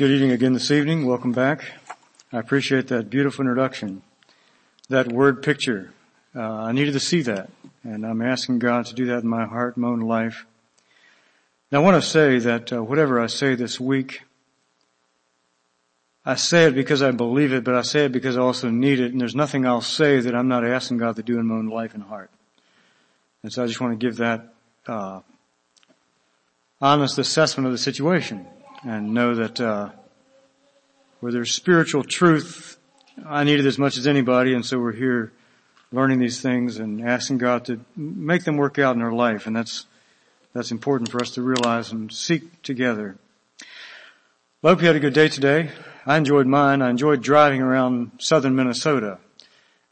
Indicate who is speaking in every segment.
Speaker 1: Good evening again this evening. Welcome back. I appreciate that beautiful introduction, that word picture. Uh, I needed to see that, and I'm asking God to do that in my heart, my own life. Now I want to say that uh, whatever I say this week, I say it because I believe it, but I say it because I also need it, and there's nothing I'll say that I'm not asking God to do in my own life and heart. And so I just want to give that uh, honest assessment of the situation and know that uh, where there's spiritual truth, I need it as much as anybody, and so we're here learning these things and asking God to make them work out in our life, and that's that's important for us to realize and seek together. Well, I hope you had a good day today. I enjoyed mine. I enjoyed driving around southern Minnesota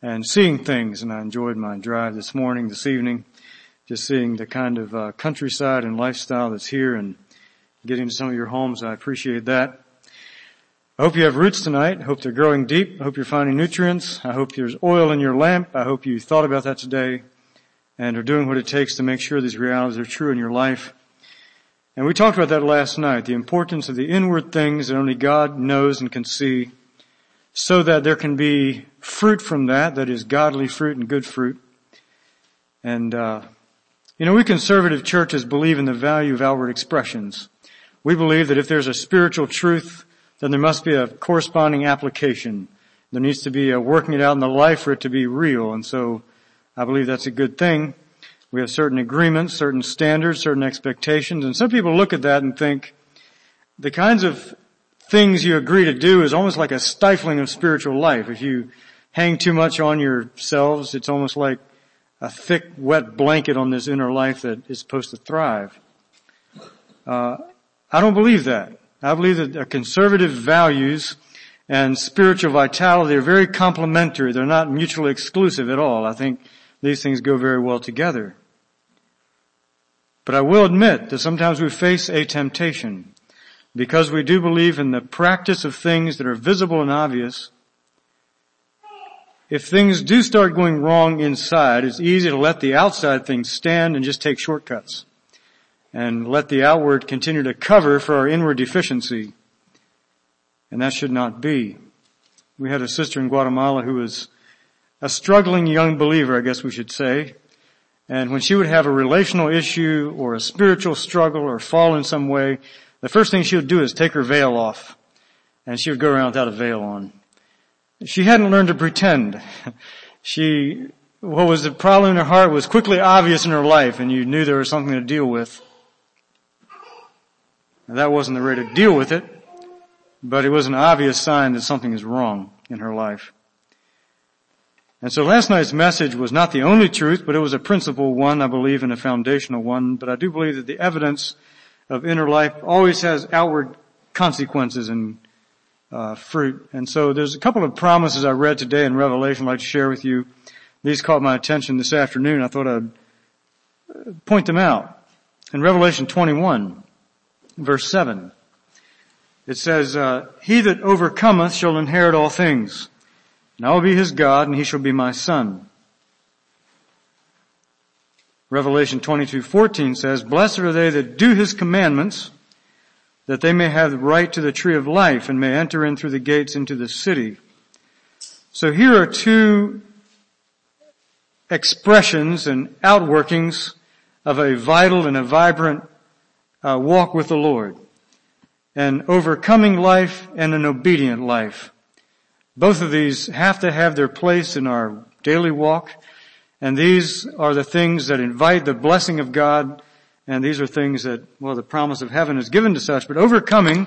Speaker 1: and seeing things, and I enjoyed my drive this morning, this evening, just seeing the kind of uh, countryside and lifestyle that's here and getting to some of your homes. I appreciate that. I hope you have roots tonight. I hope they're growing deep. I hope you're finding nutrients. I hope there's oil in your lamp. I hope you thought about that today and are doing what it takes to make sure these realities are true in your life. And we talked about that last night, the importance of the inward things that only God knows and can see so that there can be fruit from that, that is godly fruit and good fruit. And, uh, you know, we conservative churches believe in the value of outward expressions. We believe that if there's a spiritual truth, then there must be a corresponding application. There needs to be a working it out in the life for it to be real. And so I believe that's a good thing. We have certain agreements, certain standards, certain expectations. And some people look at that and think the kinds of things you agree to do is almost like a stifling of spiritual life. If you hang too much on yourselves, it's almost like a thick, wet blanket on this inner life that is supposed to thrive. Uh, I don't believe that. I believe that conservative values and spiritual vitality are very complementary. They're not mutually exclusive at all. I think these things go very well together. But I will admit that sometimes we face a temptation because we do believe in the practice of things that are visible and obvious. If things do start going wrong inside, it's easy to let the outside things stand and just take shortcuts and let the outward continue to cover for our inward deficiency. And that should not be. We had a sister in Guatemala who was a struggling young believer, I guess we should say. And when she would have a relational issue or a spiritual struggle or fall in some way, the first thing she would do is take her veil off. And she would go around without a veil on. She hadn't learned to pretend. she, what was the problem in her heart was quickly obvious in her life and you knew there was something to deal with. Now, that wasn't the way to deal with it, but it was an obvious sign that something is wrong in her life. And so last night's message was not the only truth, but it was a principal one, I believe, and a foundational one. But I do believe that the evidence of inner life always has outward consequences and uh, fruit. And so there's a couple of promises I read today in Revelation I'd like to share with you. These caught my attention this afternoon. I thought I'd point them out. In Revelation 21, verse 7. It says, uh, He that overcometh shall inherit all things, and I will be his God, and he shall be my son. Revelation 22:14 says, Blessed are they that do his commandments, that they may have right to the tree of life and may enter in through the gates into the city. So here are two expressions and outworkings of a vital and a vibrant uh, walk with the Lord, an overcoming life and an obedient life. Both of these have to have their place in our daily walk, and these are the things that invite the blessing of God, and these are things that, well, the promise of heaven is given to such, but overcoming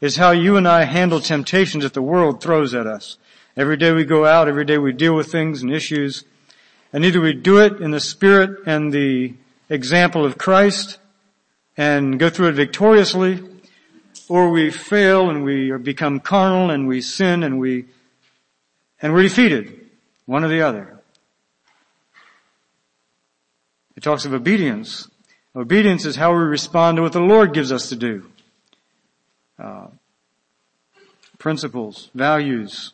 Speaker 1: is how you and I handle temptations that the world throws at us. Every day we go out, every day we deal with things and issues, and either we do it in the spirit and the example of Christ, and go through it victoriously, or we fail and we become carnal and we sin and we, and we're defeated. One or the other. It talks of obedience. Obedience is how we respond to what the Lord gives us to do. Uh, principles, values,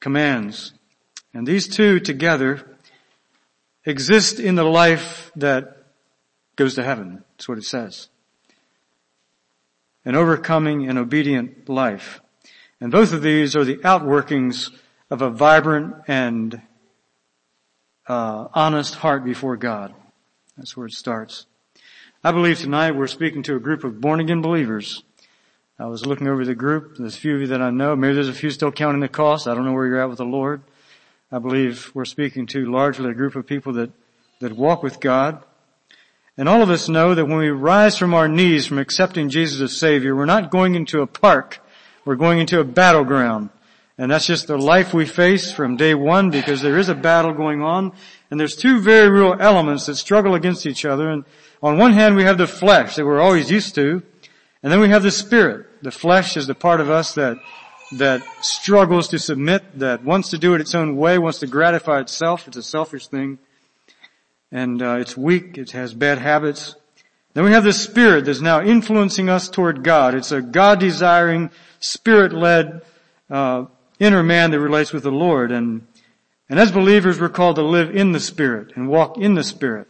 Speaker 1: commands. And these two together exist in the life that goes to heaven. That's what it says. An overcoming and obedient life. And both of these are the outworkings of a vibrant and uh, honest heart before God. That's where it starts. I believe tonight we're speaking to a group of born again believers. I was looking over the group. There's a few of you that I know. Maybe there's a few still counting the cost. I don't know where you're at with the Lord. I believe we're speaking to largely a group of people that, that walk with God and all of us know that when we rise from our knees from accepting Jesus as Savior, we're not going into a park. We're going into a battleground. And that's just the life we face from day one because there is a battle going on. And there's two very real elements that struggle against each other. And on one hand, we have the flesh that we're always used to. And then we have the spirit. The flesh is the part of us that, that struggles to submit, that wants to do it its own way, wants to gratify itself. It's a selfish thing and uh, it's weak, it has bad habits. Then we have this spirit that's now influencing us toward God. It's a God-desiring, spirit-led uh, inner man that relates with the Lord. And, and as believers, we're called to live in the Spirit and walk in the Spirit.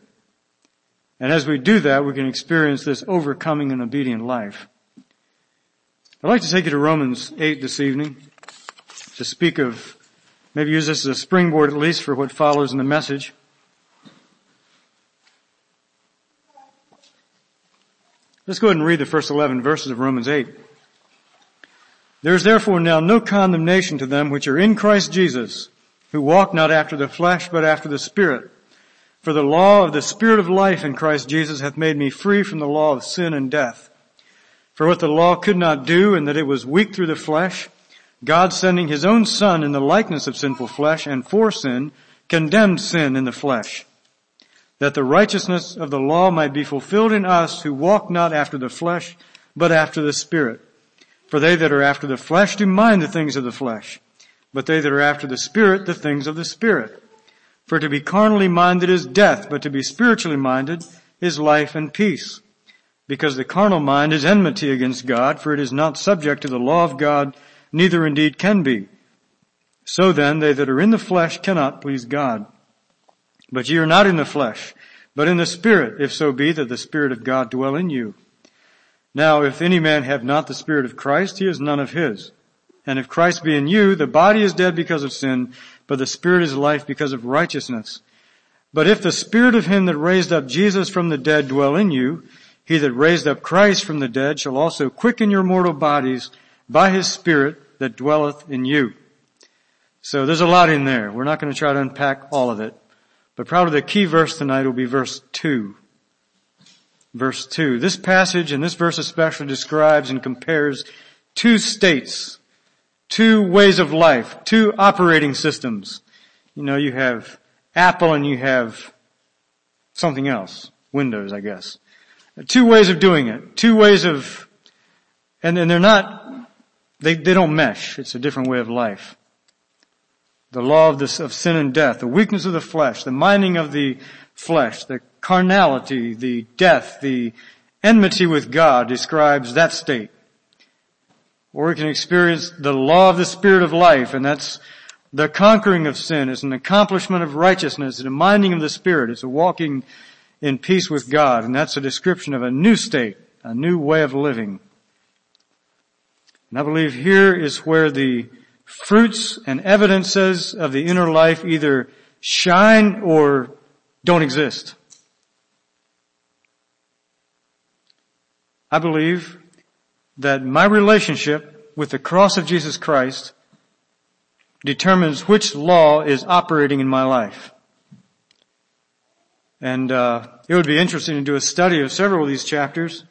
Speaker 1: And as we do that, we can experience this overcoming and obedient life. I'd like to take you to Romans 8 this evening to speak of, maybe use this as a springboard at least for what follows in the message. Let's go ahead and read the first 11 verses of Romans 8. There is therefore now no condemnation to them which are in Christ Jesus, who walk not after the flesh, but after the Spirit. For the law of the Spirit of life in Christ Jesus hath made me free from the law of sin and death. For what the law could not do, and that it was weak through the flesh, God sending his own Son in the likeness of sinful flesh and for sin, condemned sin in the flesh that the righteousness of the law might be fulfilled in us who walk not after the flesh, but after the Spirit. For they that are after the flesh do mind the things of the flesh, but they that are after the Spirit, the things of the Spirit. For to be carnally minded is death, but to be spiritually minded is life and peace. Because the carnal mind is enmity against God, for it is not subject to the law of God, neither indeed can be. So then, they that are in the flesh cannot please God. But ye are not in the flesh, but in the Spirit, if so be that the Spirit of God dwell in you. Now, if any man have not the Spirit of Christ, he is none of his. And if Christ be in you, the body is dead because of sin, but the Spirit is life because of righteousness. But if the Spirit of him that raised up Jesus from the dead dwell in you, he that raised up Christ from the dead shall also quicken your mortal bodies by his Spirit that dwelleth in you. So there's a lot in there. We're not going to try to unpack all of it. But probably the key verse tonight will be verse 2. Verse 2. This passage and this verse especially describes and compares two states, two ways of life, two operating systems. You know, you have Apple and you have something else. Windows, I guess. Two ways of doing it. Two ways of, and, and they're not, they, they don't mesh. It's a different way of life the law of, this, of sin and death, the weakness of the flesh, the mining of the flesh, the carnality, the death, the enmity with God describes that state. Or we can experience the law of the spirit of life, and that's the conquering of sin. It's an accomplishment of righteousness. It's a mining of the spirit. It's a walking in peace with God. And that's a description of a new state, a new way of living. And I believe here is where the fruits and evidences of the inner life either shine or don't exist. I believe that my relationship with the cross of Jesus Christ determines which law is operating in my life. And uh, it would be interesting to do a study of several of these chapters.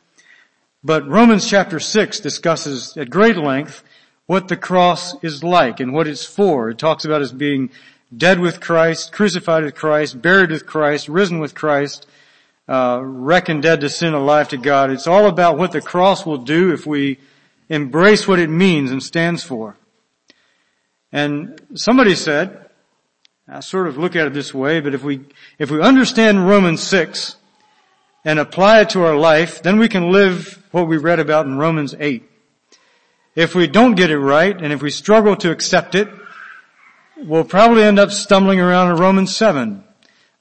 Speaker 1: But Romans chapter 6 discusses at great length what the cross is like and what it's for. It talks about us being dead with Christ, crucified with Christ, buried with Christ, risen with Christ, uh, reckoned dead to sin, alive to God. It's all about what the cross will do if we embrace what it means and stands for. And somebody said, I sort of look at it this way, but if we, if we understand Romans 6 and apply it to our life, then we can live what we read about in Romans 8 if we don't get it right and if we struggle to accept it, we'll probably end up stumbling around in Romans 7.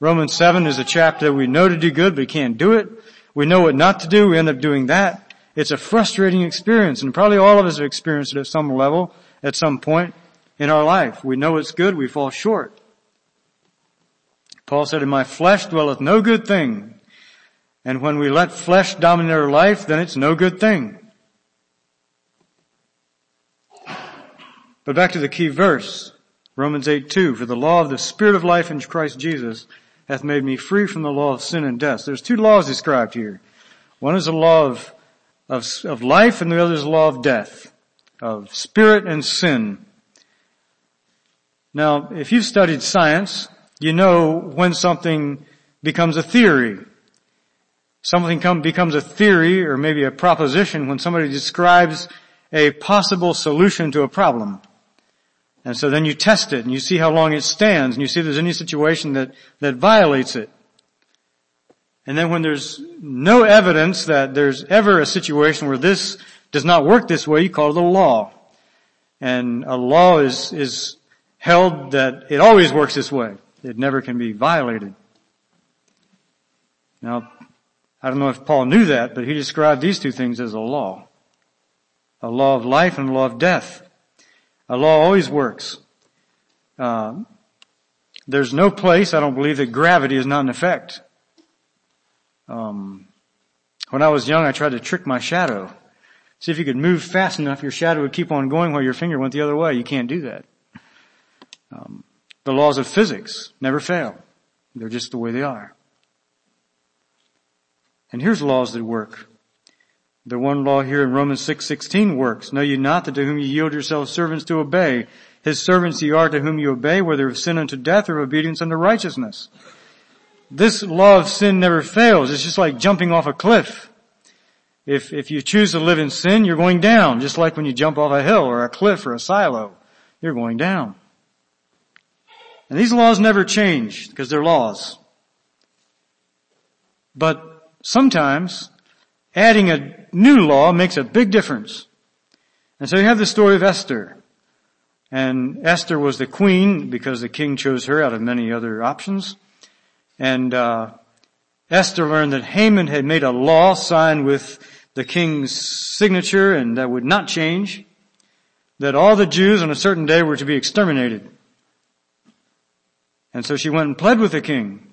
Speaker 1: Romans 7 is a chapter that we know to do good but can't do it. We know what not to do, we end up doing that. It's a frustrating experience and probably all of us have experienced it at some level, at some point in our life. We know it's good, we fall short. Paul said, in my flesh dwelleth no good thing. And when we let flesh dominate our life, then it's no good thing. But back to the key verse, Romans 8, 2, for the law of the spirit of life in Christ Jesus hath made me free from the law of sin and death. There's two laws described here. One is the law of, of, of life and the other is the law of death, of spirit and sin. Now, if you've studied science, you know when something becomes a theory. Something come, becomes a theory or maybe a proposition when somebody describes a possible solution to a problem. And so then you test it and you see how long it stands and you see if there's any situation that, that violates it. And then when there's no evidence that there's ever a situation where this does not work this way, you call it a law. And a law is, is held that it always works this way. It never can be violated. Now, I don't know if Paul knew that, but he described these two things as a law. A law of life and a law of death. A law always works. Um, there's no place I don't believe that gravity is not in effect. Um, when I was young, I tried to trick my shadow. See if you could move fast enough, your shadow would keep on going while your finger went the other way. You can't do that. Um, the laws of physics never fail. They're just the way they are. And here's laws that work. The one law here in Romans 6:16 6, works. Know ye not that to whom ye yield yourselves servants to obey, his servants ye are to whom you obey, whether of sin unto death or of obedience unto righteousness. This law of sin never fails. It's just like jumping off a cliff. If, if you choose to live in sin, you're going down, just like when you jump off a hill or a cliff or a silo. You're going down. And these laws never change because they're laws. But sometimes Adding a new law makes a big difference. And so you have the story of Esther. And Esther was the queen because the king chose her out of many other options. And uh, Esther learned that Haman had made a law signed with the king's signature and that would not change, that all the Jews on a certain day were to be exterminated. And so she went and pled with the king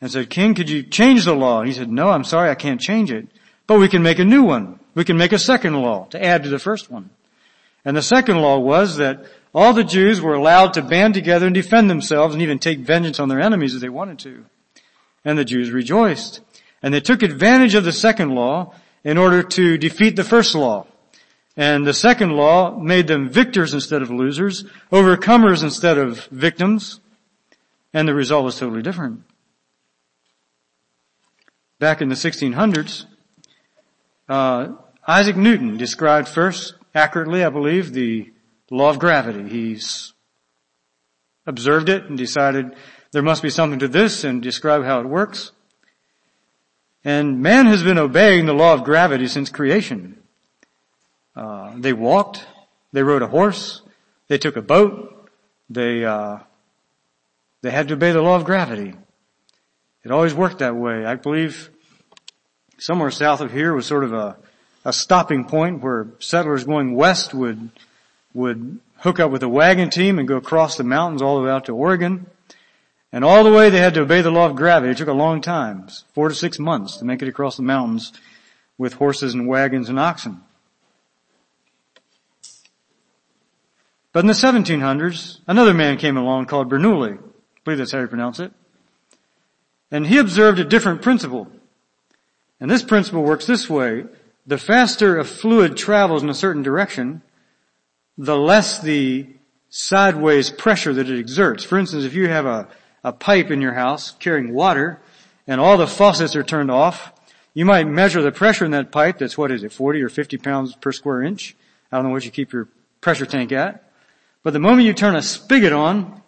Speaker 1: and said, King, could you change the law? And he said, No, I'm sorry, I can't change it. But we can make a new one. We can make a second law to add to the first one. And the second law was that all the Jews were allowed to band together and defend themselves and even take vengeance on their enemies if they wanted to. And the Jews rejoiced. And they took advantage of the second law in order to defeat the first law. And the second law made them victors instead of losers, overcomers instead of victims, and the result was totally different. Back in the 1600s, uh, Isaac Newton described first accurately, I believe, the law of gravity. He's observed it and decided there must be something to this and described how it works. And man has been obeying the law of gravity since creation. Uh, they walked, they rode a horse, they took a boat, they uh, they had to obey the law of gravity. It always worked that way. I believe somewhere south of here was sort of a, a stopping point where settlers going west would, would hook up with a wagon team and go across the mountains all the way out to Oregon. And all the way they had to obey the law of gravity. It took a long time, four to six months to make it across the mountains with horses and wagons and oxen. But in the 1700s, another man came along called Bernoulli. I believe that's how you pronounce it. And he observed a different principle. And this principle works this way. The faster a fluid travels in a certain direction, the less the sideways pressure that it exerts. For instance, if you have a, a pipe in your house carrying water and all the faucets are turned off, you might measure the pressure in that pipe. That's what is it, 40 or 50 pounds per square inch? I don't know what you keep your pressure tank at. But the moment you turn a spigot on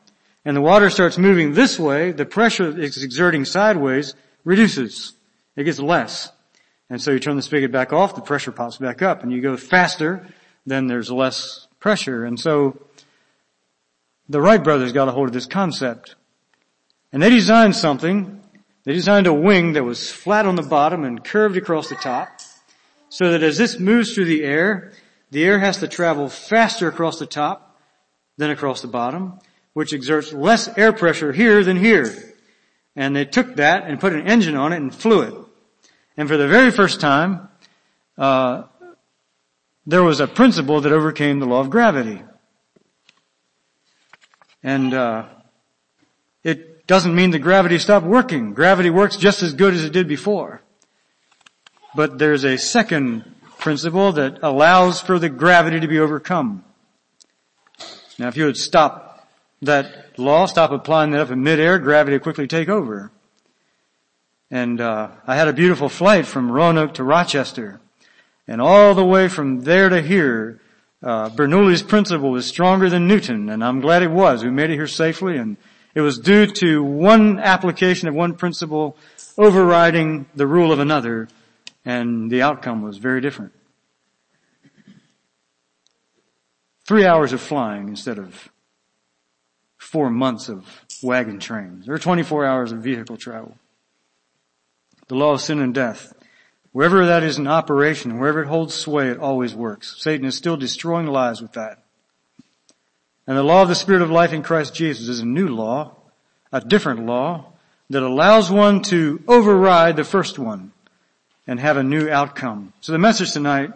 Speaker 1: and the water starts moving this way, the pressure it's exerting sideways reduces. It gets less. And so you turn the spigot back off, the pressure pops back up and you go faster, then there's less pressure. And so the Wright brothers got a hold of this concept and they designed something. They designed a wing that was flat on the bottom and curved across the top so that as this moves through the air, the air has to travel faster across the top than across the bottom, which exerts less air pressure here than here. And they took that and put an engine on it and flew it. And for the very first time, uh, there was a principle that overcame the law of gravity. And uh, it doesn't mean that gravity stopped working. Gravity works just as good as it did before. But there's a second principle that allows for the gravity to be overcome. Now if you would stop that law, stop applying that up in midair, gravity would quickly take over. And uh, I had a beautiful flight from Roanoke to Rochester. And all the way from there to here, uh, Bernoulli's principle was stronger than Newton, and I'm glad it was. We made it here safely, and it was due to one application of one principle overriding the rule of another, and the outcome was very different. Three hours of flying instead of four months of wagon trains, or 24 hours of vehicle travel the law of sin and death. Wherever that is in operation, and wherever it holds sway, it always works. Satan is still destroying lives with that. And the law of the Spirit of life in Christ Jesus is a new law, a different law, that allows one to override the first one and have a new outcome. So the message tonight,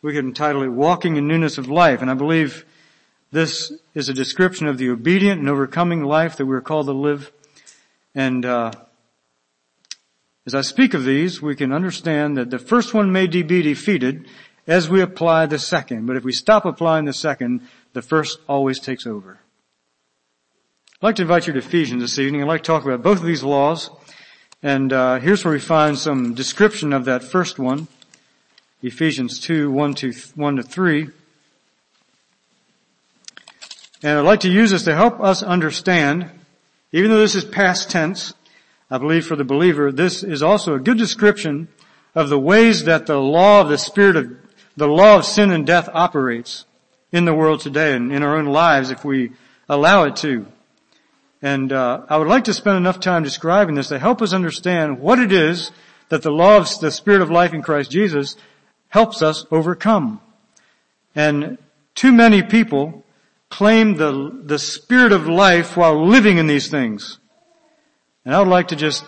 Speaker 1: we could entitle it Walking in Newness of Life, and I believe this is a description of the obedient and overcoming life that we're called to live. And, uh, as I speak of these, we can understand that the first one may be defeated as we apply the second, but if we stop applying the second, the first always takes over. I'd like to invite you to Ephesians this evening. I'd like to talk about both of these laws, and uh, here's where we find some description of that first one, Ephesians 2, 1 to, 1 to 3. And I'd like to use this to help us understand, even though this is past tense, I believe for the believer, this is also a good description of the ways that the law of the spirit of, the law of sin and death operates in the world today and in our own lives if we allow it to. And uh, I would like to spend enough time describing this to help us understand what it is that the law of the Spirit of life in Christ Jesus helps us overcome. And too many people claim the, the Spirit of life while living in these things. And I would like to just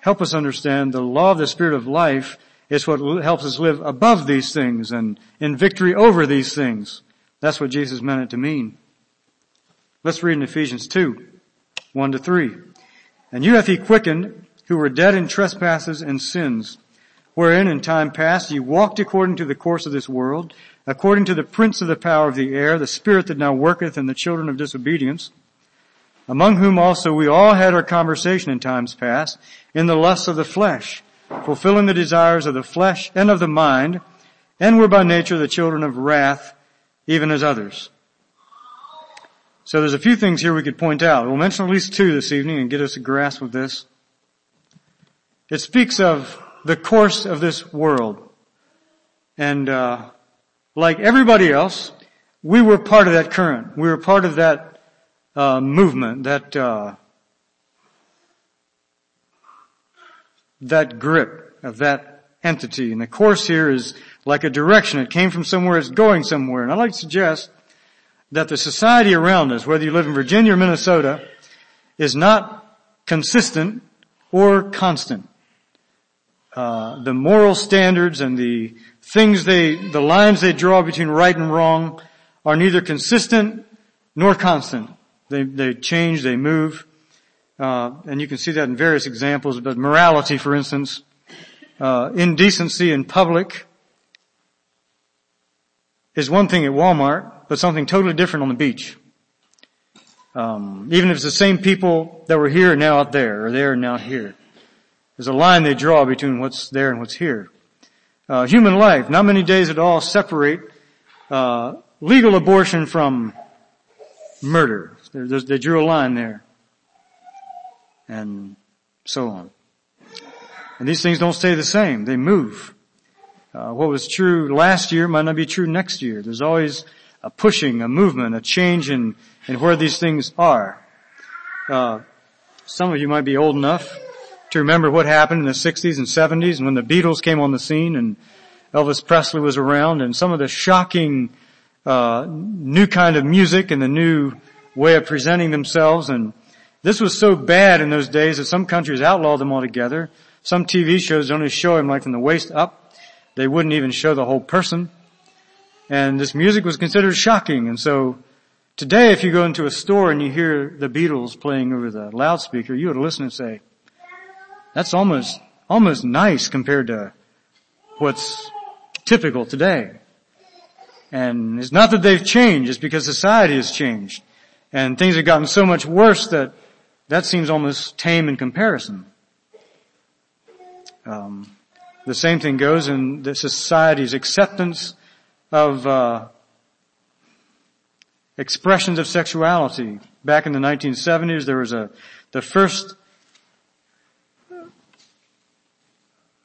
Speaker 1: help us understand the law of the Spirit of life is what helps us live above these things and in victory over these things. That's what Jesus meant it to mean. Let's read in Ephesians 2, 1 to 3. And you hath he quickened who were dead in trespasses and sins, wherein in time past ye walked according to the course of this world, according to the prince of the power of the air, the spirit that now worketh in the children of disobedience, among whom also we all had our conversation in times past, in the lusts of the flesh, fulfilling the desires of the flesh and of the mind, and were by nature the children of wrath, even as others. So there's a few things here we could point out. We'll mention at least two this evening and get us a grasp of this. It speaks of the course of this world. And uh, like everybody else, we were part of that current. We were part of that uh, movement, that uh, that grip of that entity. And the course here is like a direction. It came from somewhere. It's going somewhere. And I'd like to suggest that the society around us, whether you live in Virginia or Minnesota, is not consistent or constant. Uh, the moral standards and the things they, the lines they draw between right and wrong are neither consistent nor constant. They, they change, they move. Uh, and you can see that in various examples, but morality, for instance, uh, indecency in public is one thing at Walmart, but something totally different on the beach. Um, even if it's the same people that were here and now out there, or there and now here. There's a line they draw between what's there and what's here. Uh, human life, not many days at all separate uh, legal abortion from murder. There's, they drew a line there. And so on. And these things don't stay the same. They move. Uh, what was true last year might not be true next year. There's always a pushing, a movement, a change in, in where these things are. Uh, some of you might be old enough to remember what happened in the 60s and 70s and when the Beatles came on the scene and Elvis Presley was around and some of the shocking uh, new kind of music and the new way of presenting themselves and this was so bad in those days that some countries outlawed them altogether. Some TV shows only show him like from the waist up. They wouldn't even show the whole person. And this music was considered shocking. And so today if you go into a store and you hear the Beatles playing over the loudspeaker, you would listen and say, that's almost, almost nice compared to what's typical today. And it's not that they've changed, it's because society has changed. And things have gotten so much worse that that seems almost tame in comparison. Um, the same thing goes in the society's acceptance of uh, expressions of sexuality. Back in the 1970s, there was a the first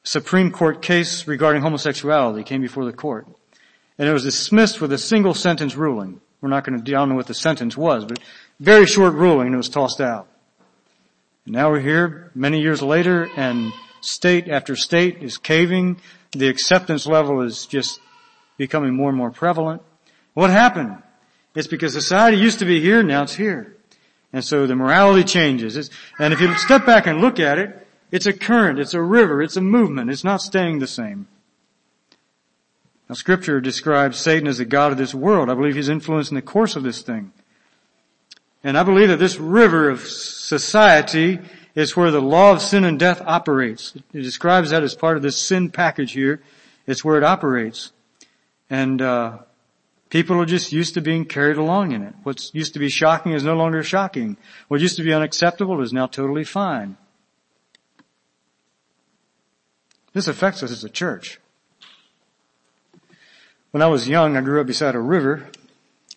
Speaker 1: Supreme Court case regarding homosexuality came before the court, and it was dismissed with a single sentence ruling. We're not going to, I don't know what the sentence was, but very short ruling and it was tossed out. And now we're here many years later and state after state is caving. The acceptance level is just becoming more and more prevalent. What happened? It's because society used to be here, now it's here. And so the morality changes. It's, and if you step back and look at it, it's a current, it's a river, it's a movement, it's not staying the same. Now scripture describes Satan as the God of this world. I believe he's influencing the course of this thing. And I believe that this river of society is where the law of sin and death operates. It describes that as part of this sin package here. It's where it operates. And, uh, people are just used to being carried along in it. What used to be shocking is no longer shocking. What used to be unacceptable is now totally fine. This affects us as a church. When I was young, I grew up beside a river,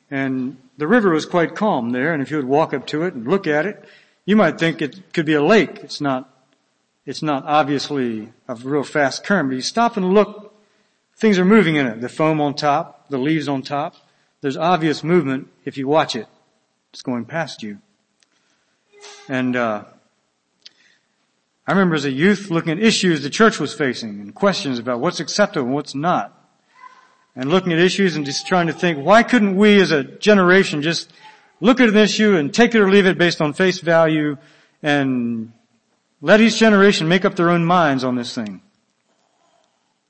Speaker 1: and the river was quite calm there, and if you would walk up to it and look at it, you might think it could be a lake. It's not, it's not obviously a real fast current, but you stop and look, things are moving in it. The foam on top, the leaves on top. There's obvious movement if you watch it. It's going past you. And, uh, I remember as a youth looking at issues the church was facing and questions about what's acceptable and what's not and looking at issues and just trying to think, why couldn't we as a generation just look at an issue and take it or leave it based on face value and let each generation make up their own minds on this thing?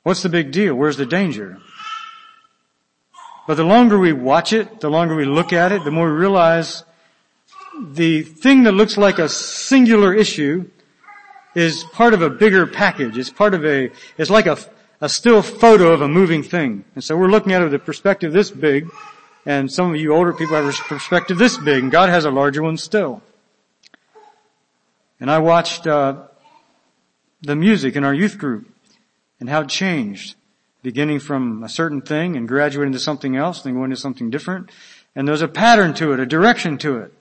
Speaker 1: What's the big deal? Where's the danger? But the longer we watch it, the longer we look at it, the more we realize the thing that looks like a singular issue is part of a bigger package. It's part of a, it's like a, a still photo of a moving thing. And so we're looking at it with a perspective this big, and some of you older people have a perspective this big, and God has a larger one still. And I watched uh, the music in our youth group and how it changed, beginning from a certain thing and graduating to something else, then going to something different. And there's a pattern to it, a direction to it.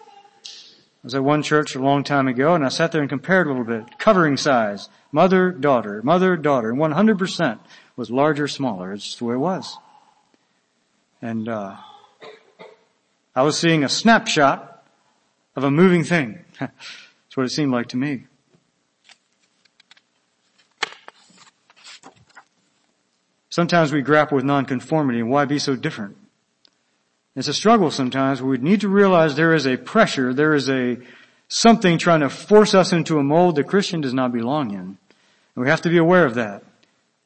Speaker 1: I was at one church a long time ago and I sat there and compared a little bit, covering size. Mother, daughter, mother, daughter, and 100% was larger, smaller. It's just the way it was. And, uh, I was seeing a snapshot of a moving thing. That's what it seemed like to me. Sometimes we grapple with nonconformity and why be so different? It's a struggle sometimes. We need to realize there is a pressure, there is a something trying to force us into a mold the Christian does not belong in. And we have to be aware of that.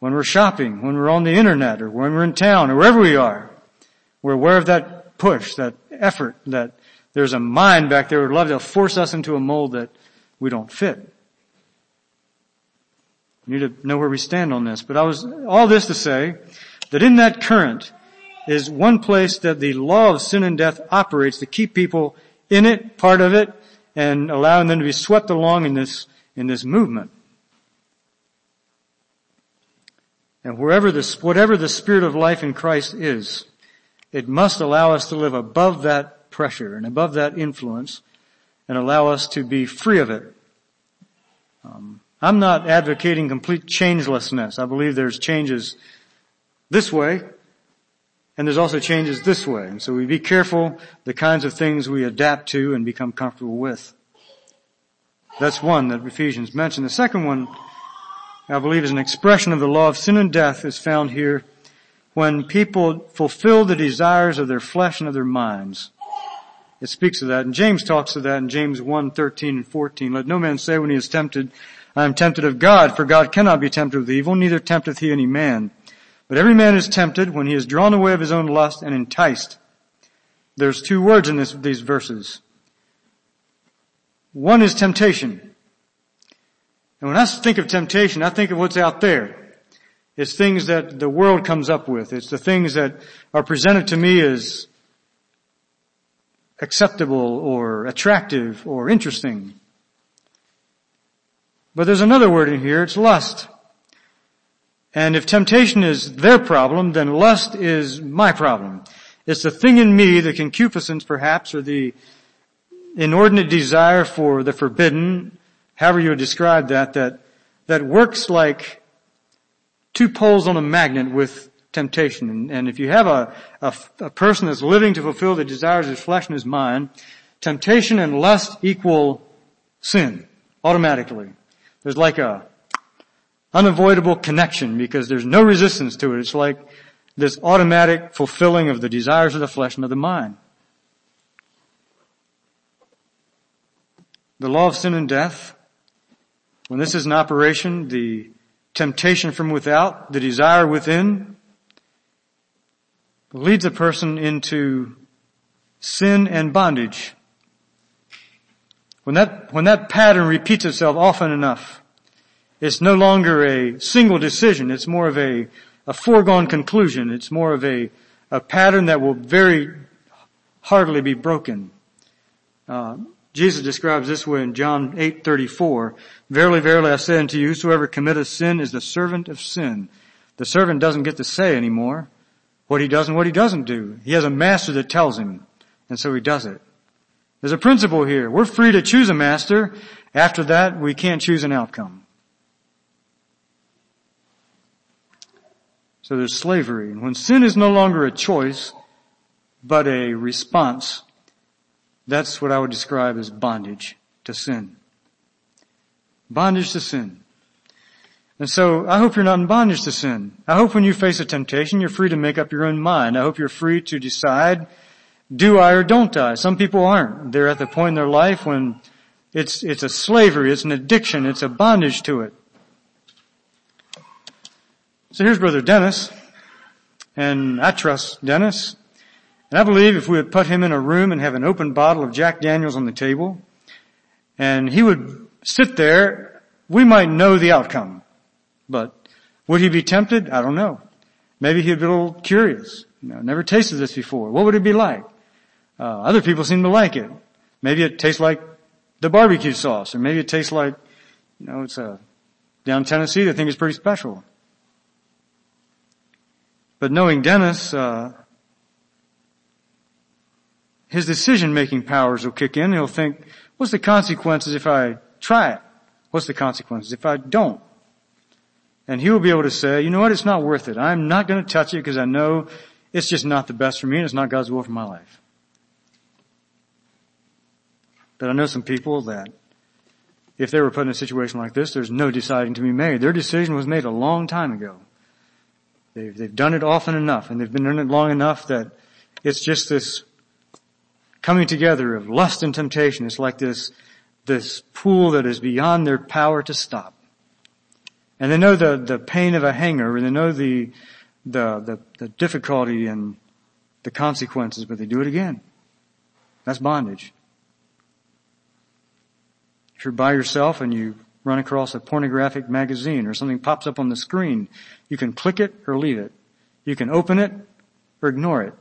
Speaker 1: When we're shopping, when we're on the internet, or when we're in town, or wherever we are, we're aware of that push, that effort, that there's a mind back there would love to force us into a mold that we don't fit. We need to know where we stand on this. But I was, all this to say that in that current is one place that the law of sin and death operates to keep people in it, part of it, and allowing them to be swept along in this, in this movement. And wherever the whatever the spirit of life in Christ is, it must allow us to live above that pressure and above that influence and allow us to be free of it. Um, I'm not advocating complete changelessness. I believe there's changes this way and there's also changes this way. And so we be careful the kinds of things we adapt to and become comfortable with. That's one that Ephesians mentioned. The second one I believe is an expression of the law of sin and death is found here when people fulfill the desires of their flesh and of their minds. It speaks of that. And James talks of that in James 1, 13 and 14. Let no man say when he is tempted, I am tempted of God, for God cannot be tempted with evil, neither tempteth he any man. But every man is tempted when he is drawn away of his own lust and enticed. There's two words in this, these verses. One is temptation. And when I think of temptation, I think of what's out there. It's things that the world comes up with. It's the things that are presented to me as acceptable or attractive or interesting. But there's another word in here, it's lust. And if temptation is their problem, then lust is my problem. It's the thing in me, the concupiscence perhaps, or the inordinate desire for the forbidden however you would describe that, that, that works like two poles on a magnet with temptation. And, and if you have a, a, a person that's living to fulfill the desires of his flesh and his mind, temptation and lust equal sin automatically. There's like a unavoidable connection because there's no resistance to it. It's like this automatic fulfilling of the desires of the flesh and of the mind. The law of sin and death when this is in operation, the temptation from without, the desire within, leads a person into sin and bondage. When that, when that pattern repeats itself often enough, it's no longer a single decision. It's more of a, a foregone conclusion. It's more of a, a pattern that will very hardly be broken. Uh, Jesus describes this way in John 8:34, "Verily, verily, I say unto you, whosoever committeth sin is the servant of sin." The servant doesn't get to say anymore what he does and what he doesn't do. He has a master that tells him, and so he does it. There's a principle here. We're free to choose a master. After that, we can't choose an outcome. So there's slavery. And when sin is no longer a choice, but a response that's what I would describe as bondage to sin. Bondage to sin. And so I hope you're not in bondage to sin. I hope when you face a temptation, you're free to make up your own mind. I hope you're free to decide, do I or don't I? Some people aren't. They're at the point in their life when it's, it's a slavery, it's an addiction, it's a bondage to it. So here's Brother Dennis, and I trust Dennis. And I believe if we would put him in a room and have an open bottle of Jack Daniels on the table, and he would sit there, we might know the outcome. But would he be tempted? I don't know. Maybe he'd be a little curious. You know, never tasted this before. What would it be like? Uh, other people seem to like it. Maybe it tastes like the barbecue sauce, or maybe it tastes like, you know, it's a uh, down Tennessee. They think it's pretty special. But knowing Dennis, uh, his decision-making powers will kick in. He'll think, what's the consequences if I try it? What's the consequences if I don't? And he will be able to say, you know what, it's not worth it. I'm not going to touch it because I know it's just not the best for me and it's not God's will for my life. But I know some people that if they were put in a situation like this, there's no deciding to be made. Their decision was made a long time ago. They've, they've done it often enough and they've been doing it long enough that it's just this coming together of lust and temptation its like this, this pool that is beyond their power to stop. And they know the, the pain of a hanger, and they know the, the, the, the difficulty and the consequences, but they do it again. That's bondage. If you're by yourself and you run across a pornographic magazine or something pops up on the screen, you can click it or leave it. You can open it or ignore it.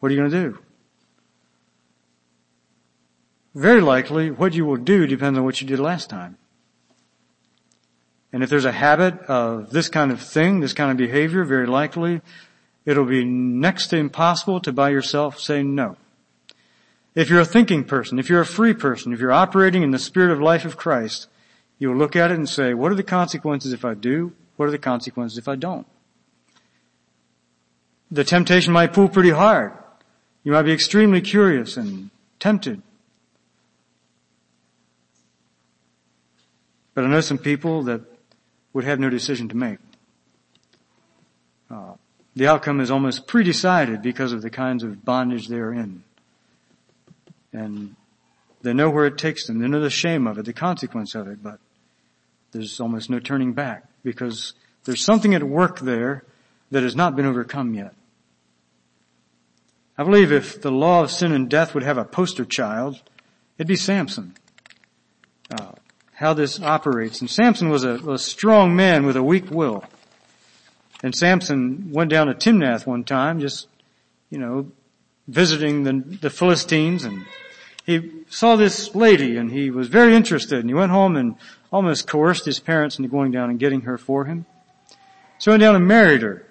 Speaker 1: What are you going to do? very likely what you will do depends on what you did last time. And if there's a habit of this kind of thing, this kind of behavior, very likely it'll be next to impossible to by yourself say no. If you're a thinking person, if you're a free person, if you're operating in the spirit of life of Christ, you'll look at it and say, what are the consequences if I do? What are the consequences if I don't? The temptation might pull pretty hard. You might be extremely curious and tempted. But I know some people that would have no decision to make. Uh, the outcome is almost predecided because of the kinds of bondage they are in. And they know where it takes them. They know the shame of it, the consequence of it, but there's almost no turning back because there's something at work there that has not been overcome yet. I believe if the law of sin and death would have a poster child, it'd be Samson. Uh, how this operates. And Samson was a, a strong man with a weak will. And Samson went down to Timnath one time, just, you know, visiting the, the Philistines and he saw this lady and he was very interested and he went home and almost coerced his parents into going down and getting her for him. So he went down and married her.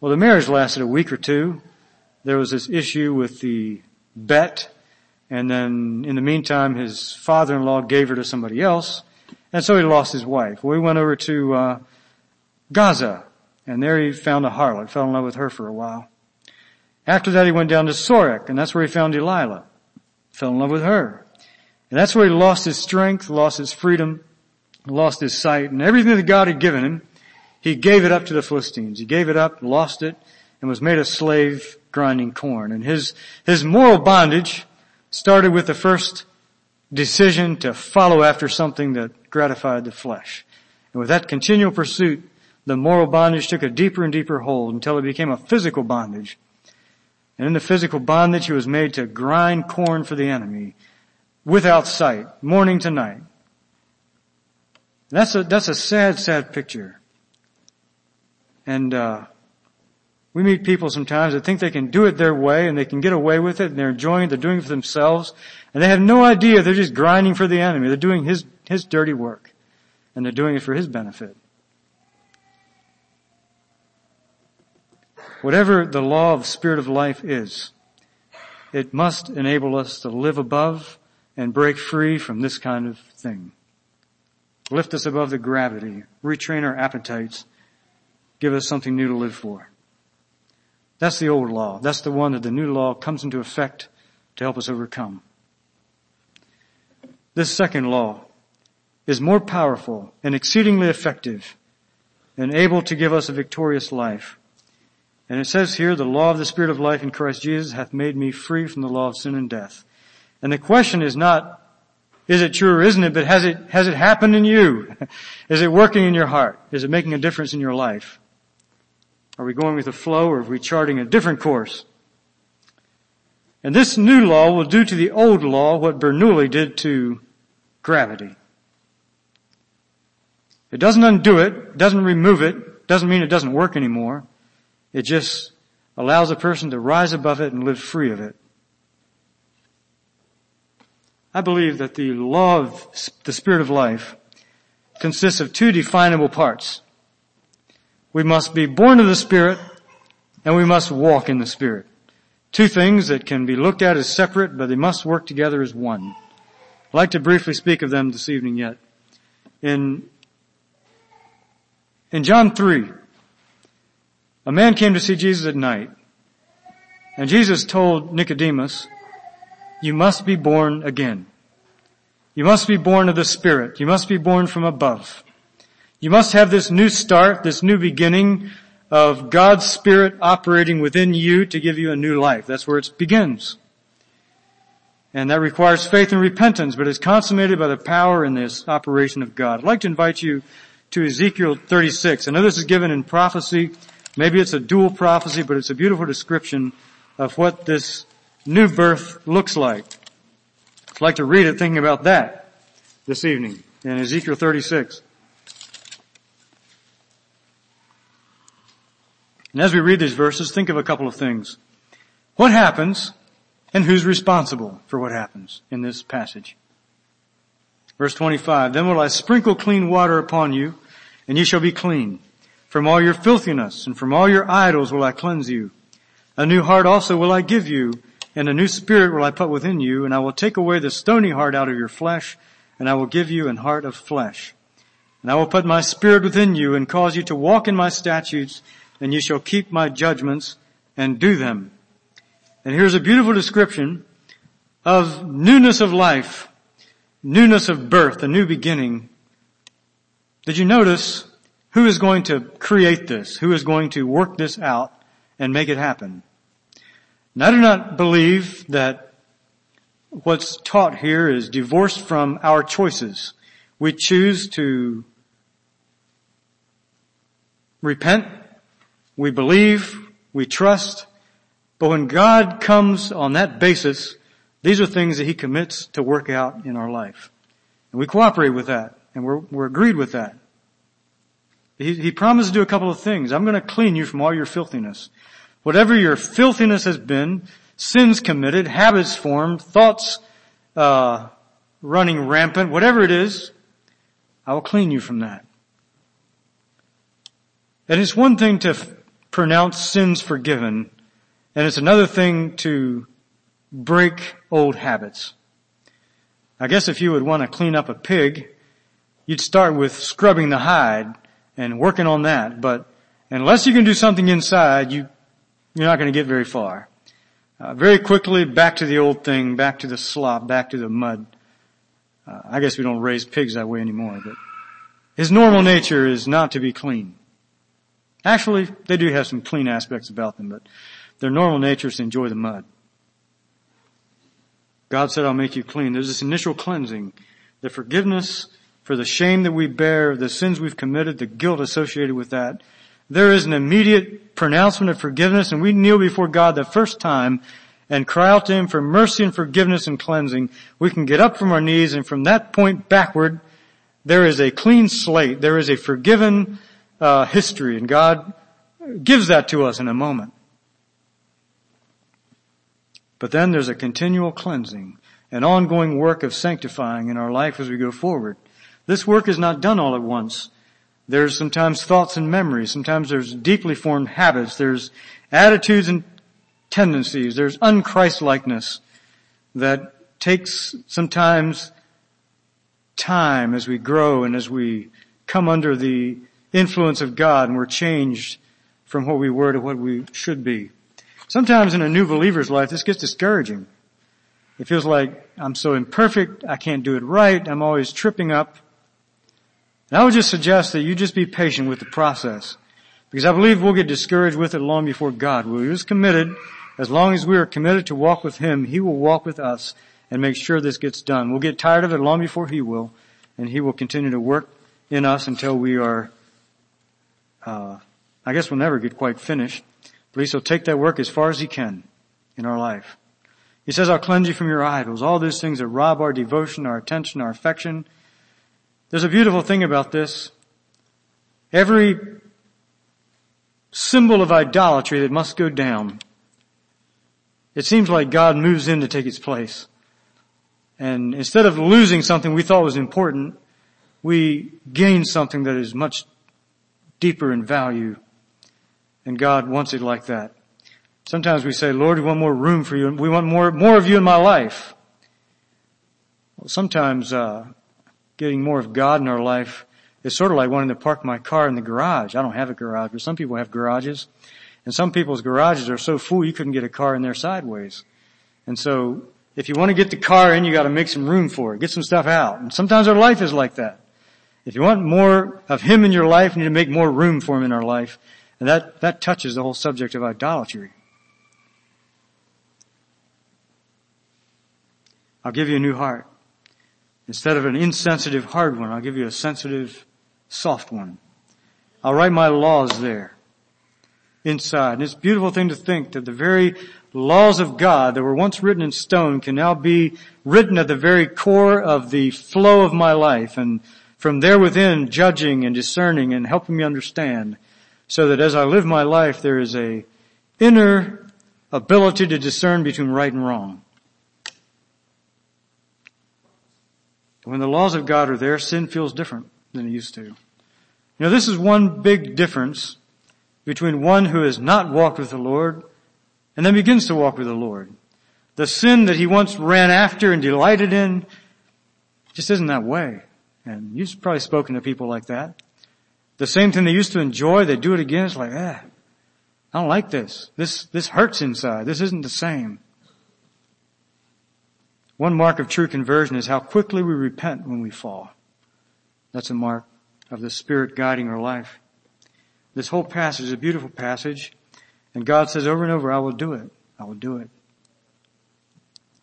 Speaker 1: Well, the marriage lasted a week or two. There was this issue with the bet and then in the meantime, his father-in-law gave her to somebody else. And so he lost his wife. We went over to, uh, Gaza. And there he found a harlot, fell in love with her for a while. After that, he went down to Sorek, and that's where he found Delilah. Fell in love with her. And that's where he lost his strength, lost his freedom, lost his sight, and everything that God had given him, he gave it up to the Philistines. He gave it up, lost it, and was made a slave grinding corn. And his, his moral bondage started with the first decision to follow after something that gratified the flesh. And with that continual pursuit, the moral bondage took a deeper and deeper hold until it became a physical bondage. And in the physical bondage, he was made to grind corn for the enemy without sight, morning to night. That's a, that's a sad, sad picture. And, uh, we meet people sometimes that think they can do it their way and they can get away with it and they're enjoying it, they're doing it for themselves, and they have no idea they're just grinding for the enemy. They're doing his, his dirty work and they're doing it for his benefit. Whatever the law of spirit of life is, it must enable us to live above and break free from this kind of thing. Lift us above the gravity, retrain our appetites, give us something new to live for. That's the old law. That's the one that the new law comes into effect to help us overcome. This second law is more powerful and exceedingly effective and able to give us a victorious life. And it says here, the law of the Spirit of life in Christ Jesus hath made me free from the law of sin and death. And the question is not, is it true or isn't it, but has it, has it happened in you? is it working in your heart? Is it making a difference in your life? Are we going with the flow or are we charting a different course? And this new law will do to the old law what Bernoulli did to gravity. It doesn't undo it, doesn't remove it, doesn't mean it doesn't work anymore. It just allows a person to rise above it and live free of it. I believe that the law of the spirit of life consists of two definable parts. We must be born of the Spirit and we must walk in the Spirit. Two things that can be looked at as separate, but they must work together as one. I'd like to briefly speak of them this evening yet. In, in John 3, a man came to see Jesus at night, and Jesus told Nicodemus, you must be born again. You must be born of the Spirit. You must be born from above. You must have this new start, this new beginning of God's Spirit operating within you to give you a new life. That's where it begins. And that requires faith and repentance, but is consummated by the power and this operation of God. I'd like to invite you to Ezekiel 36. I know this is given in prophecy. Maybe it's a dual prophecy, but it's a beautiful description of what this new birth looks like. I'd like to read it thinking about that this evening in Ezekiel 36. And as we read these verses, think of a couple of things. What happens and who's responsible for what happens in this passage? Verse 25, then will I sprinkle clean water upon you and you shall be clean. From all your filthiness and from all your idols will I cleanse you. A new heart also will I give you and a new spirit will I put within you and I will take away the stony heart out of your flesh and I will give you an heart of flesh. And I will put my spirit within you and cause you to walk in my statutes and you shall keep my judgments and do them. And here's a beautiful description of newness of life, newness of birth, a new beginning. Did you notice who is going to create this? Who is going to work this out and make it happen? Now I do not believe that what's taught here is divorced from our choices. We choose to repent we believe, we trust, but when God comes on that basis, these are things that He commits to work out in our life. And we cooperate with that, and we're, we're agreed with that. He, he promised to do a couple of things. I'm gonna clean you from all your filthiness. Whatever your filthiness has been, sins committed, habits formed, thoughts, uh, running rampant, whatever it is, I will clean you from that. And it's one thing to pronounce sins forgiven, and it's another thing to break old habits. I guess if you would want to clean up a pig, you'd start with scrubbing the hide and working on that, but unless you can do something inside, you, you're not going to get very far. Uh, very quickly, back to the old thing, back to the slop, back to the mud. Uh, I guess we don't raise pigs that way anymore, but his normal nature is not to be clean. Actually, they do have some clean aspects about them, but their normal nature is to enjoy the mud. God said, I'll make you clean. There's this initial cleansing, the forgiveness for the shame that we bear, the sins we've committed, the guilt associated with that. There is an immediate pronouncement of forgiveness and we kneel before God the first time and cry out to Him for mercy and forgiveness and cleansing. We can get up from our knees and from that point backward, there is a clean slate. There is a forgiven uh, history, and God gives that to us in a moment. But then there's a continual cleansing, an ongoing work of sanctifying in our life as we go forward. This work is not done all at once. There's sometimes thoughts and memories. Sometimes there's deeply formed habits. There's attitudes and tendencies. There's unChristlikeness that takes sometimes time as we grow and as we come under the influence of God and we're changed from what we were to what we should be. Sometimes in a new believer's life, this gets discouraging. It feels like I'm so imperfect, I can't do it right, I'm always tripping up. And I would just suggest that you just be patient with the process. Because I believe we'll get discouraged with it long before God will. He was committed. As long as we are committed to walk with Him, He will walk with us and make sure this gets done. We'll get tired of it long before He will, and He will continue to work in us until we are uh, I guess we'll never get quite finished, but he will take that work as far as he can in our life. He says, I'll cleanse you from your idols, all those things that rob our devotion, our attention, our affection. There's a beautiful thing about this. Every symbol of idolatry that must go down, it seems like God moves in to take its place. And instead of losing something we thought was important, we gain something that is much deeper in value. And God wants it like that. Sometimes we say, Lord, we want more room for you and we want more, more of you in my life. Well, sometimes, uh, getting more of God in our life is sort of like wanting to park my car in the garage. I don't have a garage, but some people have garages. And some people's garages are so full you couldn't get a car in there sideways. And so, if you want to get the car in, you gotta make some room for it. Get some stuff out. And sometimes our life is like that. If you want more of Him in your life, you need to make more room for Him in our life. And that, that touches the whole subject of idolatry. I'll give you a new heart. Instead of an insensitive hard one, I'll give you a sensitive soft one. I'll write my laws there inside. And it's a beautiful thing to think that the very laws of God that were once written in stone can now be written at the very core of the flow of my life and from there within judging and discerning and helping me understand so that as I live my life, there is a inner ability to discern between right and wrong. When the laws of God are there, sin feels different than it used to. Now this is one big difference between one who has not walked with the Lord and then begins to walk with the Lord. The sin that he once ran after and delighted in just isn't that way. And you've probably spoken to people like that. The same thing they used to enjoy, they do it again. It's like, ah, I don't like this. This, this hurts inside. This isn't the same. One mark of true conversion is how quickly we repent when we fall. That's a mark of the Spirit guiding our life. This whole passage is a beautiful passage, and God says over and over, I will do it. I will do it.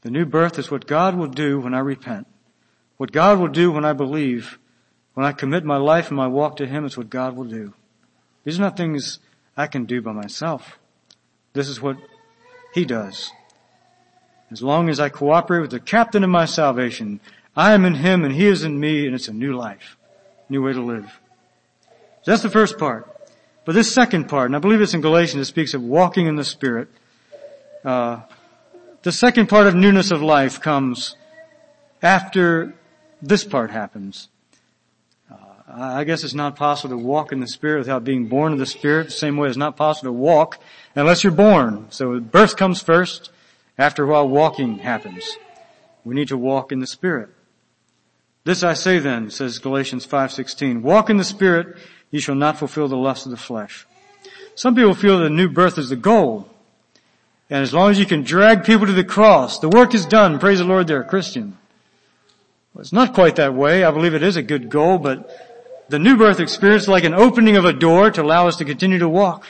Speaker 1: The new birth is what God will do when I repent. What God will do when I believe, when I commit my life and my walk to Him, is what God will do. These are not things I can do by myself. This is what He does. As long as I cooperate with the captain of my salvation, I am in Him and He is in me and it's a new life, new way to live. So that's the first part. But this second part, and I believe it's in Galatians, it speaks of walking in the Spirit. Uh, the second part of newness of life comes after this part happens. Uh, I guess it's not possible to walk in the Spirit without being born of the Spirit, the same way it's not possible to walk unless you're born. So birth comes first, after a while walking happens. We need to walk in the Spirit. This I say then, says Galatians 5.16, walk in the Spirit, ye shall not fulfill the lust of the flesh. Some people feel that new birth is the goal. And as long as you can drag people to the cross, the work is done. Praise the Lord, they're a Christian. Well, it's not quite that way. I believe it is a good goal, but the new birth experience is like an opening of a door to allow us to continue to walk.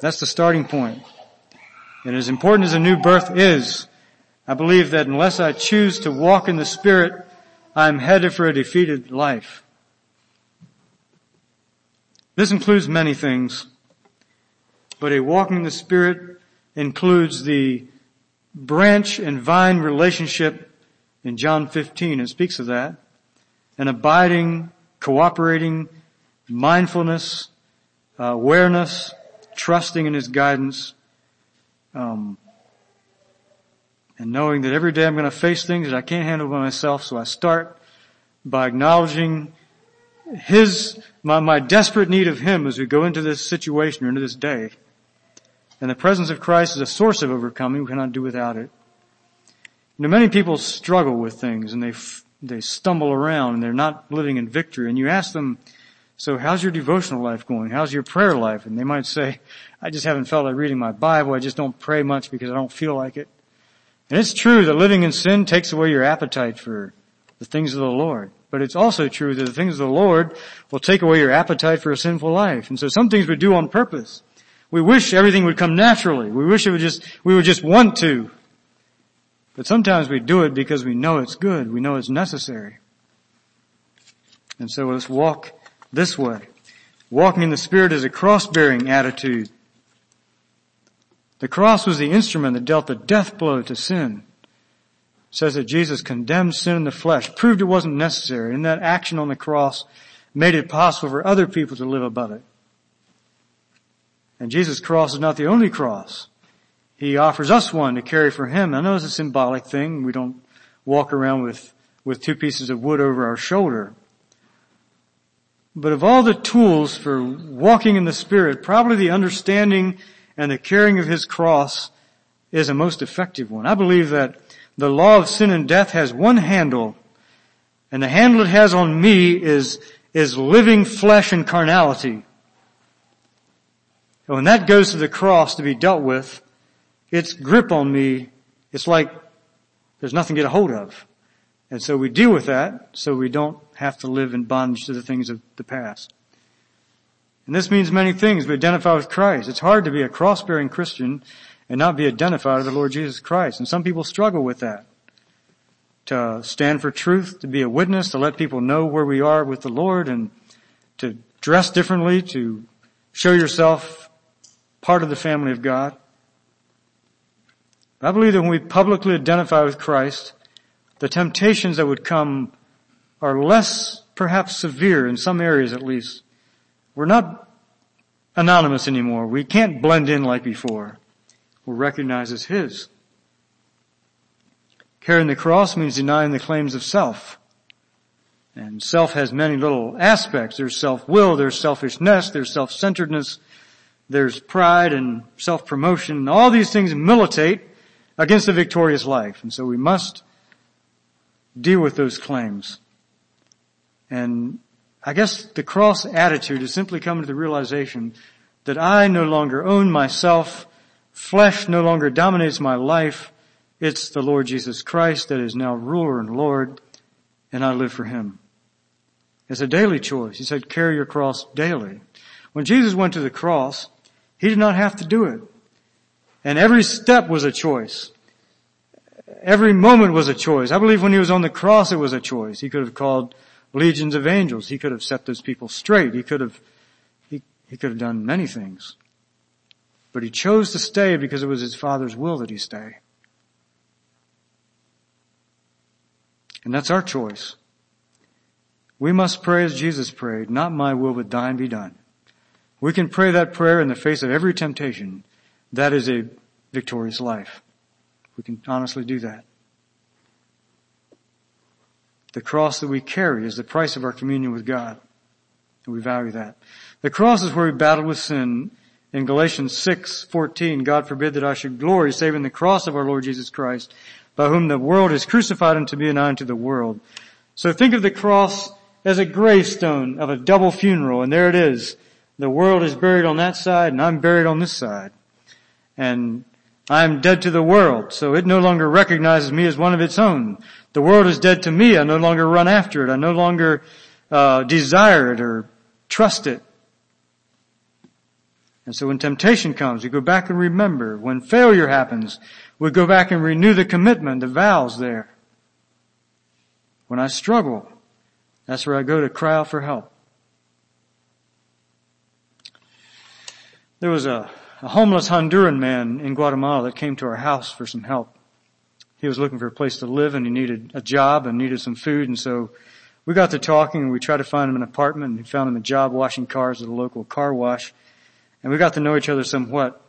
Speaker 1: That's the starting point. And as important as a new birth is, I believe that unless I choose to walk in the Spirit, I'm headed for a defeated life. This includes many things, but a walking in the Spirit includes the branch and vine relationship in John 15, it speaks of that. An abiding, cooperating, mindfulness, uh, awareness, trusting in His guidance, um, and knowing that every day I'm going to face things that I can't handle by myself. So I start by acknowledging His my, my desperate need of Him as we go into this situation or into this day. And the presence of Christ is a source of overcoming. We cannot do without it. You know, many people struggle with things and they, they stumble around and they're not living in victory. And you ask them, so how's your devotional life going? How's your prayer life? And they might say, I just haven't felt like reading my Bible. I just don't pray much because I don't feel like it. And it's true that living in sin takes away your appetite for the things of the Lord. But it's also true that the things of the Lord will take away your appetite for a sinful life. And so some things we do on purpose. We wish everything would come naturally. We wish it would just, we would just want to. But sometimes we do it because we know it's good. We know it's necessary. And so let's walk this way. Walking in the Spirit is a cross-bearing attitude. The cross was the instrument that dealt the death blow to sin. It says that Jesus condemned sin in the flesh, proved it wasn't necessary, and that action on the cross made it possible for other people to live above it. And Jesus' cross is not the only cross he offers us one to carry for him. I know it's a symbolic thing. We don't walk around with, with two pieces of wood over our shoulder. But of all the tools for walking in the Spirit, probably the understanding and the carrying of His cross is a most effective one. I believe that the law of sin and death has one handle, and the handle it has on me is, is living flesh and carnality. And when that goes to the cross to be dealt with, its grip on me, it's like there's nothing to get a hold of. And so we deal with that so we don't have to live in bondage to the things of the past. And this means many things. We identify with Christ. It's hard to be a cross-bearing Christian and not be identified with the Lord Jesus Christ. And some people struggle with that. To stand for truth, to be a witness, to let people know where we are with the Lord and to dress differently, to show yourself part of the family of God. I believe that when we publicly identify with Christ, the temptations that would come are less perhaps severe in some areas at least. We're not anonymous anymore. We can't blend in like before. We're recognized as His. Carrying the cross means denying the claims of self. And self has many little aspects. There's self-will, there's selfishness, there's self-centeredness, there's pride and self-promotion. All these things militate against the victorious life. And so we must deal with those claims. And I guess the cross attitude is simply coming to the realization that I no longer own myself, flesh no longer dominates my life, it's the Lord Jesus Christ that is now ruler and Lord, and I live for Him. It's a daily choice. He said, carry your cross daily. When Jesus went to the cross, He did not have to do it. And every step was a choice. Every moment was a choice. I believe when he was on the cross, it was a choice. He could have called legions of angels. He could have set those people straight. He could have, he, he could have done many things. But he chose to stay because it was his father's will that he stay. And that's our choice. We must pray as Jesus prayed, not my will but thine be done. We can pray that prayer in the face of every temptation that is a victorious life. We can honestly do that. The cross that we carry is the price of our communion with God. And we value that. The cross is where we battle with sin. In Galatians 6:14, God forbid that I should glory save in the cross of our Lord Jesus Christ, by whom the world is crucified unto me and I unto the world. So think of the cross as a gravestone of a double funeral, and there it is. The world is buried on that side and I'm buried on this side and I am dead to the world, so it no longer recognizes me as one of its own. The world is dead to me. I no longer run after it. I no longer uh, desire it or trust it. And so when temptation comes, we go back and remember. When failure happens, we go back and renew the commitment, the vows there. When I struggle, that's where I go to cry out for help. There was a a homeless Honduran man in Guatemala that came to our house for some help. He was looking for a place to live and he needed a job and needed some food and so we got to talking and we tried to find him an apartment and we found him a job washing cars at a local car wash and we got to know each other somewhat.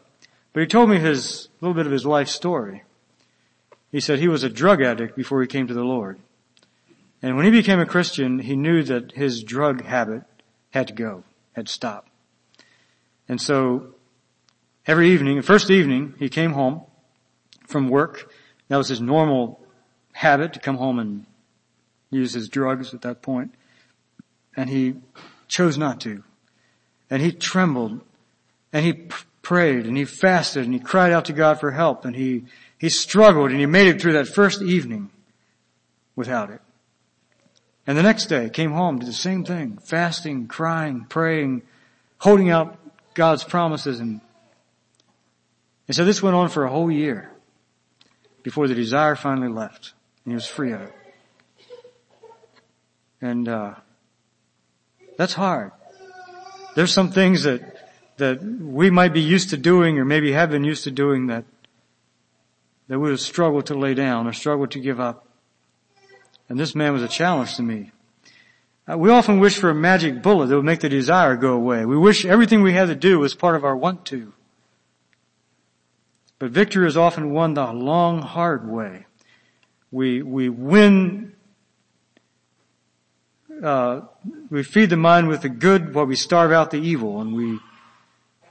Speaker 1: But he told me his, a little bit of his life story. He said he was a drug addict before he came to the Lord. And when he became a Christian, he knew that his drug habit had to go, had to stop. And so Every evening, the first evening, he came home from work. That was his normal habit to come home and use his drugs at that point. And he chose not to. And he trembled and he p- prayed and he fasted and he cried out to God for help and he, he struggled and he made it through that first evening without it. And the next day came home, did the same thing, fasting, crying, praying, holding out God's promises and and so this went on for a whole year before the desire finally left and he was free of it. And, uh, that's hard. There's some things that, that we might be used to doing or maybe have been used to doing that, that we would struggle to lay down or struggle to give up. And this man was a challenge to me. Uh, we often wish for a magic bullet that would make the desire go away. We wish everything we had to do was part of our want to. But victory is often won the long, hard way. We, we win, uh, we feed the mind with the good while we starve out the evil and we,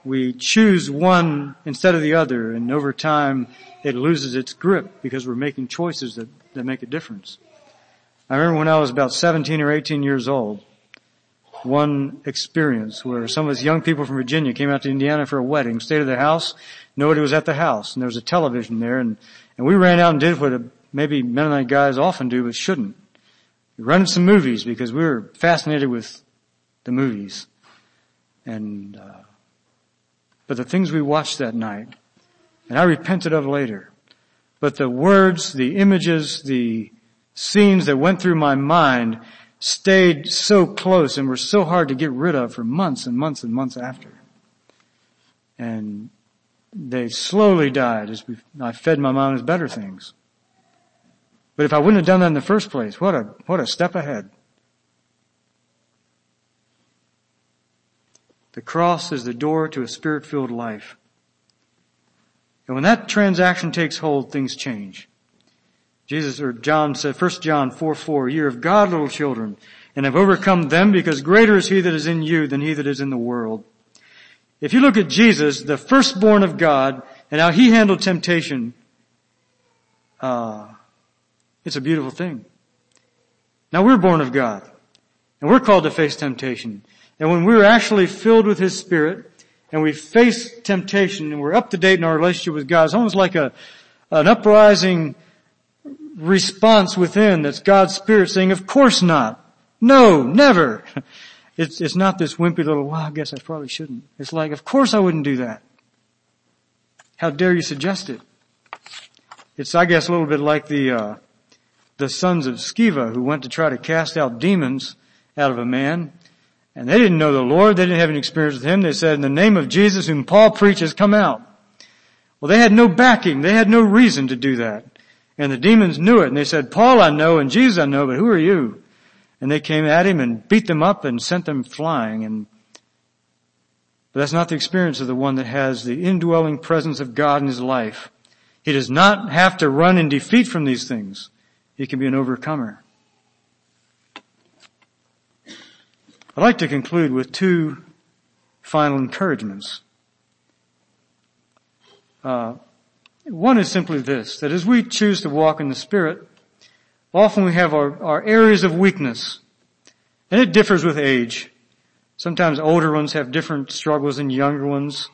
Speaker 1: we choose one instead of the other and over time it loses its grip because we're making choices that, that make a difference. I remember when I was about 17 or 18 years old, one experience where some of us young people from Virginia came out to Indiana for a wedding, stayed at their house. Nobody was at the house and there was a television there and, and we ran out and did what a, uh, maybe Mennonite guys often do but shouldn't. We rented some movies because we were fascinated with the movies. And, uh, but the things we watched that night and I repented of later, but the words, the images, the scenes that went through my mind stayed so close and were so hard to get rid of for months and months and months after. And they slowly died as I fed my mom with better things. But if I wouldn't have done that in the first place, what a, what a step ahead. The cross is the door to a spirit-filled life. And when that transaction takes hold, things change. Jesus or John said, 1 John 4, 4, you are of God, little children, and have overcome them because greater is he that is in you than he that is in the world. If you look at Jesus, the firstborn of God, and how he handled temptation, uh, it's a beautiful thing. Now we're born of God, and we're called to face temptation. And when we're actually filled with His Spirit, and we face temptation, and we're up to date in our relationship with God, it's almost like a, an uprising response within that's God's Spirit saying, of course not. No, never. It's, it's not this wimpy little, well, I guess I probably shouldn't. It's like, of course I wouldn't do that. How dare you suggest it? It's, I guess, a little bit like the, uh, the sons of Sceva who went to try to cast out demons out of a man. And they didn't know the Lord. They didn't have any experience with Him. They said, in the name of Jesus whom Paul preaches, come out. Well, they had no backing. They had no reason to do that. And the demons knew it and they said, Paul I know and Jesus I know, but who are you? And they came at him and beat them up and sent them flying and but that's not the experience of the one that has the indwelling presence of God in his life. He does not have to run in defeat from these things. He can be an overcomer. I'd like to conclude with two final encouragements. Uh, one is simply this, that as we choose to walk in the Spirit, often we have our, our areas of weakness. And it differs with age. Sometimes older ones have different struggles than younger ones.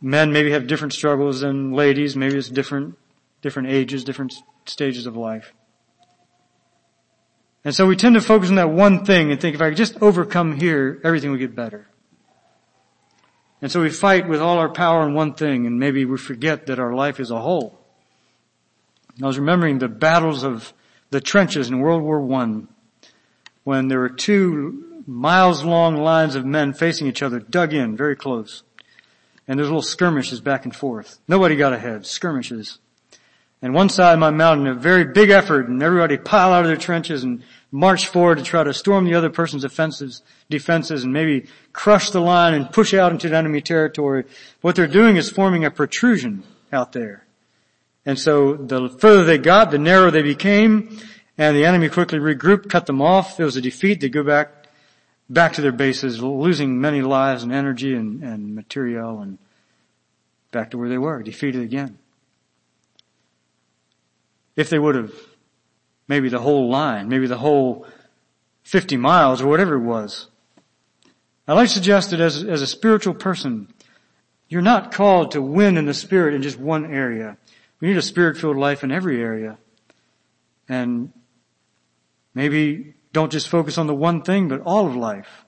Speaker 1: Men maybe have different struggles than ladies. Maybe it's different, different ages, different stages of life. And so we tend to focus on that one thing and think if I could just overcome here, everything would get better. And so we fight with all our power in one thing and maybe we forget that our life is a whole. I was remembering the battles of the trenches in World War I when there were two miles long lines of men facing each other dug in very close. And there's little skirmishes back and forth. Nobody got ahead, skirmishes. And one side of my mountain, a very big effort and everybody pile out of their trenches and march forward to try to storm the other person's offenses, defenses and maybe crush the line and push out into the enemy territory. What they're doing is forming a protrusion out there. And so the further they got, the narrower they became, and the enemy quickly regrouped, cut them off. It was a defeat. They go back, back to their bases, losing many lives and energy and, and material and back to where they were, defeated again. If they would have maybe the whole line, maybe the whole 50 miles or whatever it was. I'd like to suggest that as, as a spiritual person, you're not called to win in the spirit in just one area. We need a spirit-filled life in every area. And maybe don't just focus on the one thing, but all of life.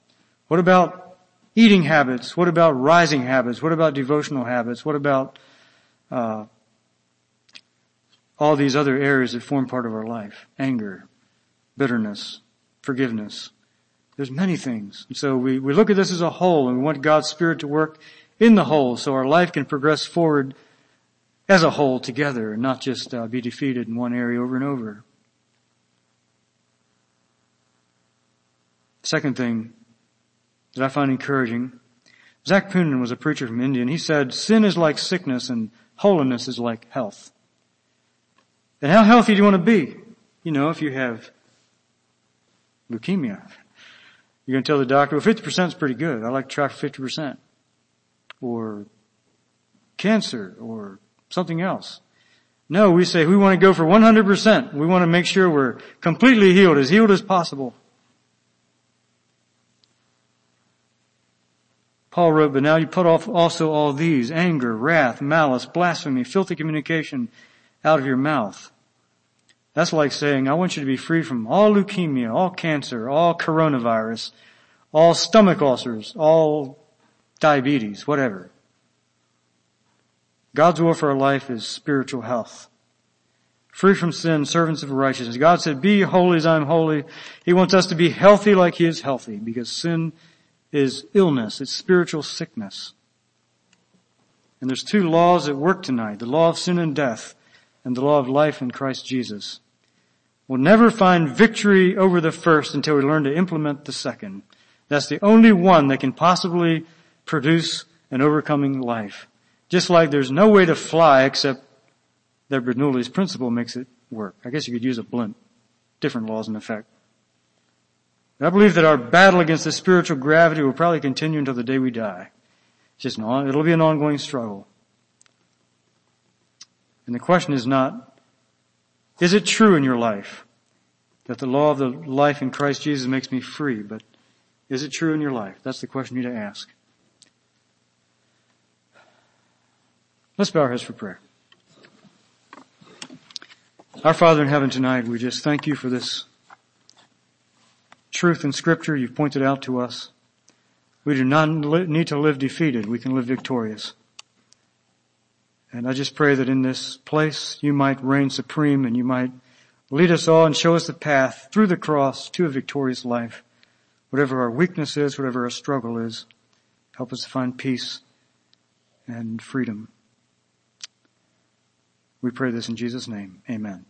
Speaker 1: What about eating habits? What about rising habits? What about devotional habits? What about uh, all these other areas that form part of our life anger, bitterness, forgiveness. There's many things. And so we, we look at this as a whole and we want God's Spirit to work in the whole so our life can progress forward as a whole together and not just uh, be defeated in one area over and over. Second thing that I find encouraging, Zac Poonen was a preacher from India and he said, sin is like sickness and holiness is like health. Then how healthy do you want to be? You know, if you have leukemia, you're going to tell the doctor, well, 50% is pretty good. I like to try for 50%. Or cancer or something else. No, we say we want to go for 100%. We want to make sure we're completely healed, as healed as possible. Paul wrote, but now you put off also all these, anger, wrath, malice, blasphemy, filthy communication, out of your mouth. That's like saying, I want you to be free from all leukemia, all cancer, all coronavirus, all stomach ulcers, all diabetes, whatever. God's will for our life is spiritual health. Free from sin, servants of righteousness. God said, be holy as I am holy. He wants us to be healthy like He is healthy because sin is illness. It's spiritual sickness. And there's two laws at work tonight. The law of sin and death and the law of life in Christ Jesus. We'll never find victory over the first until we learn to implement the second. That's the only one that can possibly produce an overcoming life. Just like there's no way to fly except that Bernoulli's principle makes it work. I guess you could use a blimp. Different laws in effect. I believe that our battle against the spiritual gravity will probably continue until the day we die. It's just an it'll be an ongoing struggle. And the question is not, is it true in your life that the law of the life in Christ Jesus makes me free? But is it true in your life? That's the question you need to ask. Let's bow our heads for prayer. Our Father in heaven tonight, we just thank you for this truth in scripture you've pointed out to us. We do not need to live defeated. We can live victorious. And I just pray that in this place you might reign supreme and you might lead us all and show us the path through the cross to a victorious life. Whatever our weakness is, whatever our struggle is, help us to find peace and freedom. We pray this in Jesus' name. Amen.